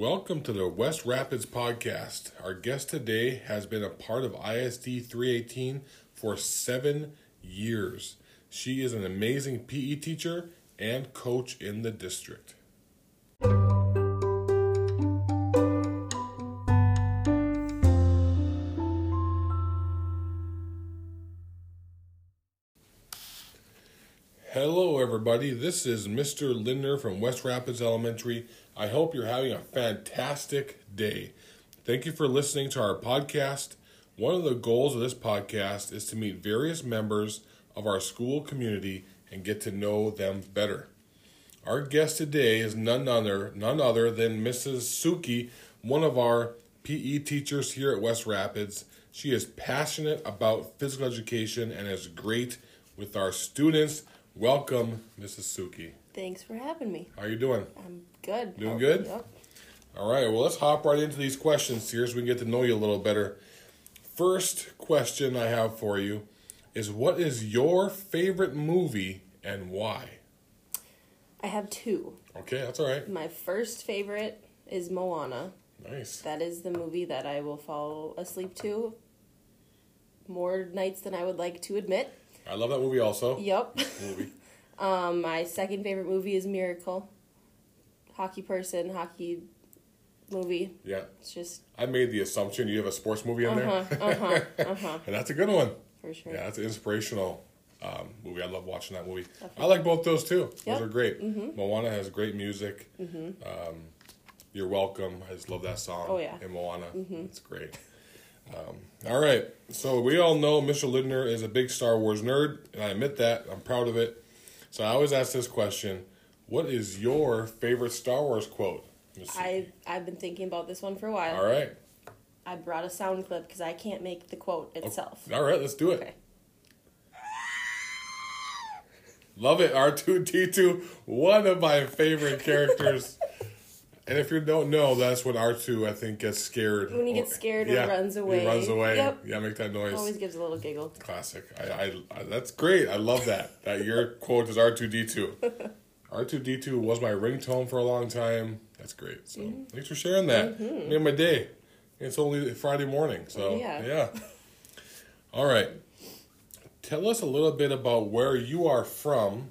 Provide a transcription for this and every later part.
Welcome to the West Rapids podcast. Our guest today has been a part of ISD 318 for seven years. She is an amazing PE teacher and coach in the district. Everybody. This is Mr. Lindner from West Rapids Elementary. I hope you're having a fantastic day. Thank you for listening to our podcast. One of the goals of this podcast is to meet various members of our school community and get to know them better. Our guest today is none other, none other than Mrs. Suchy, one of our PE teachers here at West Rapids. She is passionate about physical education and is great with our students. Welcome, Mrs. Suchy. Thanks for having me. How are you doing? I'm good. Doing Oh, good? Yep. All right, well, let's hop right into these questions here so we can get to know you a little better. First question I have for you is what is your favorite movie and why? I have two. Okay, that's all right. My first favorite is Moana. Nice. That is the movie that I will fall asleep to more nights than I would like to admit. I love that movie also. Yep. Movie. Um, my second favorite movie is Miracle. Hockey person, hockey movie. Yeah. It's just I made the assumption you have a sports movie on uh huh, uh huh, there. uh huh, and that's a good one. for sure. Yeah, that's an inspirational um, movie. I love watching that movie. I like both those too. Those are great. Moana has great music. Mm Um, You're welcome. I just love that song. Oh, yeah. In Moana, it's great. Um, all right, so we all know Mr. Lindner is a big Star Wars nerd, and I admit that. I'm proud of it. So I always ask this question: What is your favorite Star Wars quote? I I've been thinking about this one for a while. All right, I brought a sound clip because I can't make the quote itself. all right, let's do it. Okay. Love it. R2D2, one of my favorite characters. and if you don't know, that's when R2, I think, gets scared. When he gets scared or runs away. He runs away. Yep. Yeah, make that noise. Always gives a little giggle. Classic. I, I, I, that's great. I love that. that your quote is R2D2. R2D2 was my ringtone for a long time. That's great. So Mm-hmm. thanks for sharing that. Made my day. It's only Friday morning, so Yeah. yeah. All right. Tell us a little bit about where you are from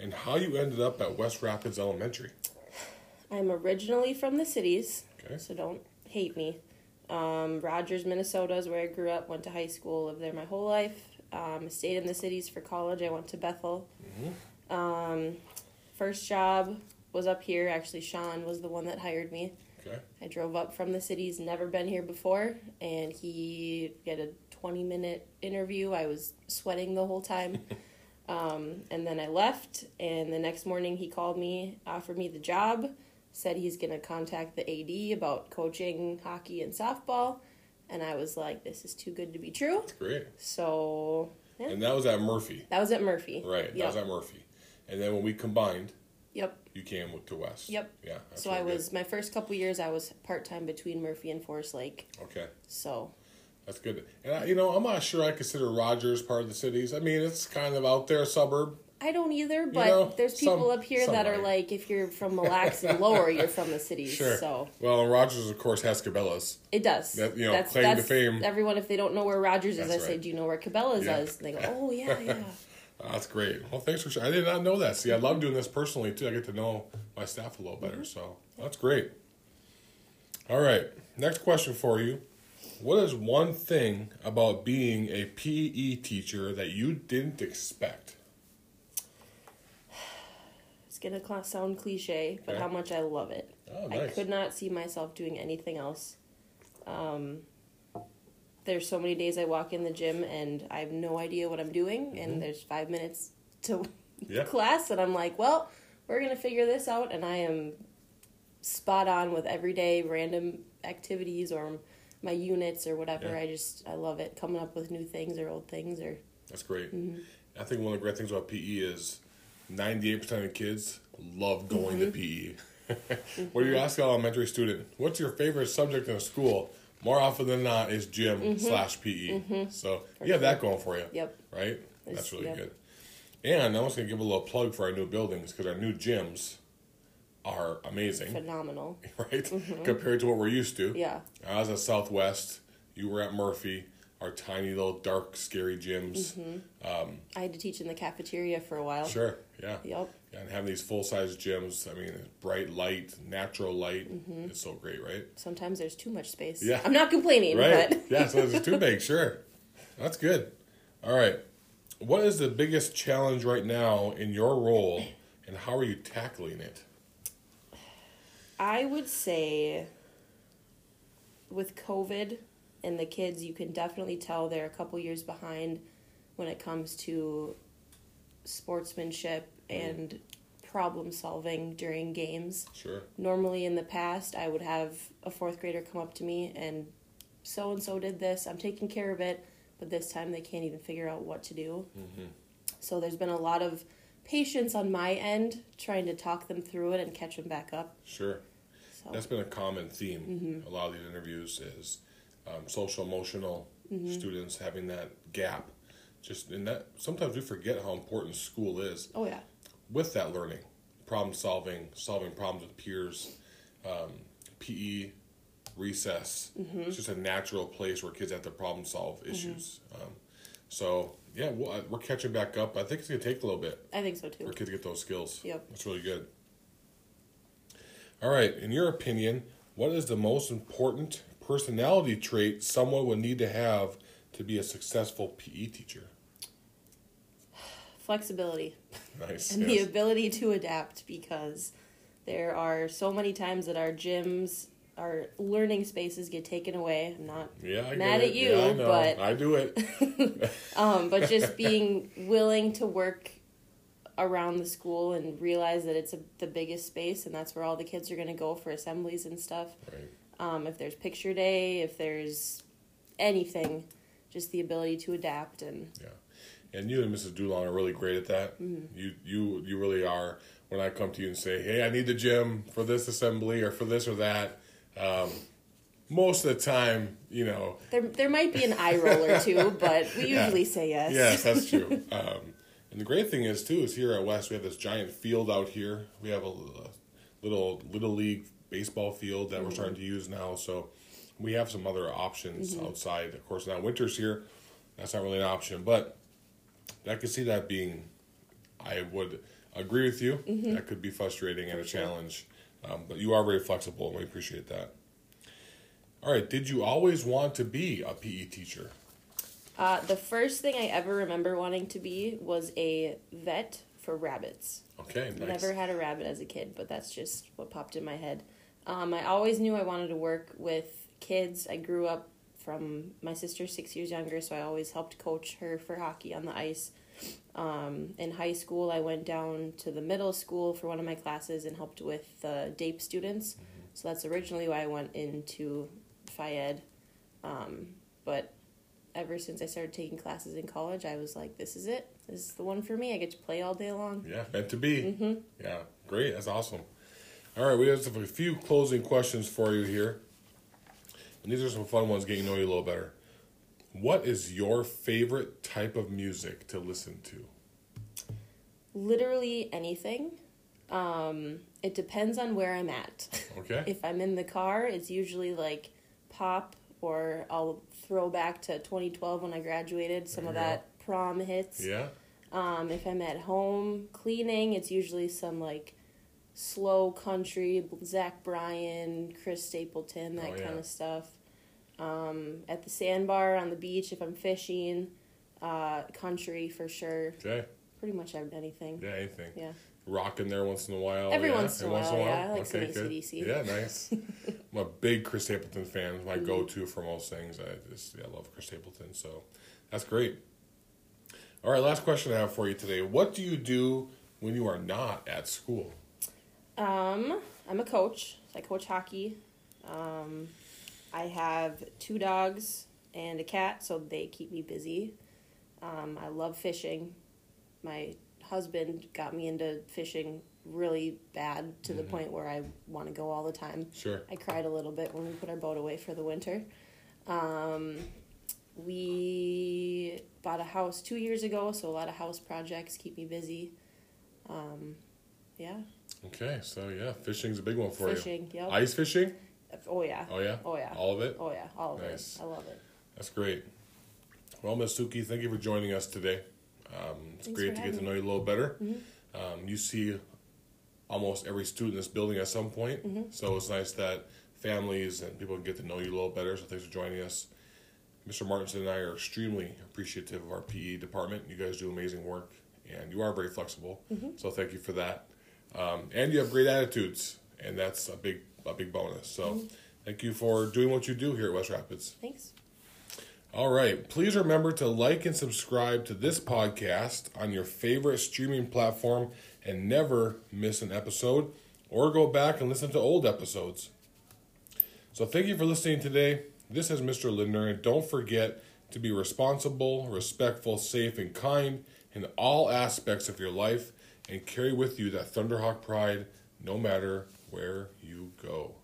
and how you ended up at West Rapids Elementary. I'm originally from the cities, Okay. so don't hate me. Um, Rogers, Minnesota is where I grew up, went to high school, lived there my whole life. Um, stayed in the cities for college. I went to Bethel. Um, first job was up here. Actually, Sean was the one that hired me. Okay. I drove up from the cities, never been here before, and he did a 20 minute interview. I was sweating the whole time. um, and then I left, and the next morning he called me, offered me the job, said he's going to contact the AD about coaching hockey and softball. And I was like, this is too good to be true. That's great. So, yeah, And that was at Murphy. that was at Murphy. Right. That Yep. was at Murphy. And then when we combined, Yep. you came to West. Yep. Yeah. So I was, my first couple years, I was part time between Murphy and Forest Lake. Okay. So, That's good. And I, you know, I'm not sure I consider Rogers part of the cities. I mean, it's kind of out there, suburb. I don't either, but know, there's people some- up here that are like, if you're from Mille Lacs and lower, you're from the cities. Sure. So Well, and Rogers, of course, has Cabela's. it does. That, you know, that's, claim to fame. Everyone, if they don't know where Rogers is, That's I say, right. "Do you know where Cabela's Yeah. is?" And they go, "Oh yeah, yeah." That's great. Well, thanks for. sh- I did not know that. See, I love doing this personally too. I get to know my staff a little better. Mm-hmm. So that's great. All right. Next question for you. What is one thing about being a PE teacher that you didn't expect? Gonna sound cliche, but Okay. how much I love it. Oh, I could not see myself doing anything else. Um, there's so many days I walk in the gym and I have no idea what I'm doing, Mm-hmm. and there's five minutes to Yeah. class, and I'm like, well, we're gonna figure this out, and I am spot on with everyday random activities or my units or whatever. Yeah. I just I love it coming up with new things or old things or That's great. Mm-hmm. I think one of the great things about PE is 98% of kids love going to mm-hmm. PE. when you ask an elementary student, what's your favorite subject in school? More often than not, is gym mm-hmm. slash PE. Mm-hmm. So you have that going for you. Mm-hmm. Yep. Right? That's really yep. good. And I'm also going to give a little plug for our new buildings because our new gyms are amazing, phenomenal. right? Compared to what we're used to. Yeah. I was at Southwest. You were at Murphy. Our tiny little dark, scary gyms. Mm-hmm. Um, I had to teach in the cafeteria for a while. Sure. Yeah. Yep. Yeah, and having these full size gyms. I mean, bright light, natural light. Mm-hmm. It's so great, right? Sometimes there's too much space. Yeah. I'm not complaining, Right. but yeah. So it's too big. Sure. That's good. All right. What is the biggest challenge right now in your role, and how are you tackling it? I would say with COVID and the kids, you can definitely tell they're a couple years behind when it comes to sportsmanship and problem solving during games. Sure. Normally in the past, I would have a fourth grader come up to me and so and so did this, I'm taking care of it, but this time they can't even figure out what to do. Mm-hmm. So there's been a lot of patience on my end trying to talk them through it and catch them back up. Sure. So That's been a common theme. Mm-hmm. A lot of these interviews is um, social emotional students having that gap. Just in that, sometimes we forget how important school is Oh yeah. with that learning, problem solving, solving problems with peers, um, PE, recess. It's just a natural place where kids have to problem solve issues. Um, so yeah, well, uh, we're catching back up. I think it's gonna take a little bit I think so too. for kids to get those skills. Yep. That's really good. All right, in your opinion, what is the most important personality trait someone would need to have to be a successful PE teacher? Flexibility Nice. and the ability to adapt because there are so many times that our gyms, our learning spaces get taken away. I'm not Yeah, I mad at you, yeah, I know. but- I do it. um, but just being willing to work around the school and realize that it's a, the biggest space and that's where all the kids are going to go for assemblies and stuff. Right. Um, if there's picture day, if there's anything, just the ability to adapt and Yeah, and you and Mrs. Dulon are really great at that. Mm-hmm. You you you really are. When I come to you and say, "Hey, I need the gym for this assembly or for this or that," um, most of the time, you know, there there might be an eye roll or two, but we Yeah. usually say yes. Yes, that's true. um, and the great thing is too is here at West we have this giant field out here. We have a, a little little league baseball field that we're starting to use now. So we have some other options outside. Of course, now winter's here. That's not really an option, but I could see that being. I would agree with you. That could be frustrating and a challenge, um, but you are very flexible, and we appreciate that. All right. Did you always want to be a PE teacher? Uh, the first thing I ever remember wanting to be was a vet for rabbits. Okay. Nice. Never had a rabbit as a kid, but that's just what popped in my head. Um, I always knew I wanted to work with kids. I grew up from my sister six years younger, so I always helped coach her for hockey on the ice. Um, in high school, I went down to the middle school for one of my classes and helped with the DAPE students. So that's originally why I went into Phi Um, but ever since I started taking classes in college, I was like, this is it. This is the one for me. I get to play all day long. Yeah, meant to be. Yeah, great. That's awesome. All right, we have a few closing questions for you here. And these are some fun ones, getting to know you a little better. What is your favorite type of music to listen to? literally anything. Um, it depends on where I'm at. Okay. if I'm in the car, it's usually like pop, or I'll throw back to 2012 when I graduated. Some of you that prom hits. yeah. Um, if I'm at home cleaning, it's usually some like slow country, Zach Bryan, Chris Stapleton, that Oh, yeah. kind of stuff. Um, at the sandbar on the beach, if I'm fishing, uh, country for sure. Okay. Pretty much anything. Yeah, anything. Yeah. Rocking there once in a while. Every yeah? once in a while, yeah. I like some good. Yeah, nice. I'm a big Chris Stapleton fan. My go-to for most things. I just yeah, I love Chris Stapleton. So that's great. All right, last question I have for you today. What do you do when you are not at school? Um, I'm a coach. So I coach hockey. Um, I have two dogs and a cat, so they keep me busy. Um, I love fishing. My husband got me into fishing really bad to the point where I want to go all the time. Sure. I cried a little bit when we put our boat away for the winter. Um, we bought a house two years ago, so a lot of house projects keep me busy. Um, Yeah. Okay, so yeah, fishing's a big one for Fishing, you. yep. Ice fishing? Oh yeah. Oh yeah. Oh yeah. All of it. Oh yeah. All of Nice. it. I love it. That's great. Well, Miss Suchy, thank you for joining us today. Um, it's Thanks great to get to know you a little better. Um, you see almost every student in this building at some point, so it's nice that families and people can get to know you a little better. So thanks for joining us. Mr. Martinson and I are extremely appreciative of our PE department. You guys do amazing work, and you are very flexible. So thank you for that. Um, and you have great attitudes, and that's a big a big bonus. So thank you for doing what you do here at West Rapids. Thanks. All right. Please remember to like and subscribe to this podcast on your favorite streaming platform and never miss an episode or go back and listen to old episodes. So, thank you for listening today. This is Mr. Lindner, and don't forget to be responsible, respectful, safe, and kind in all aspects of your life and carry with you that Thunderhawk pride no matter where you go.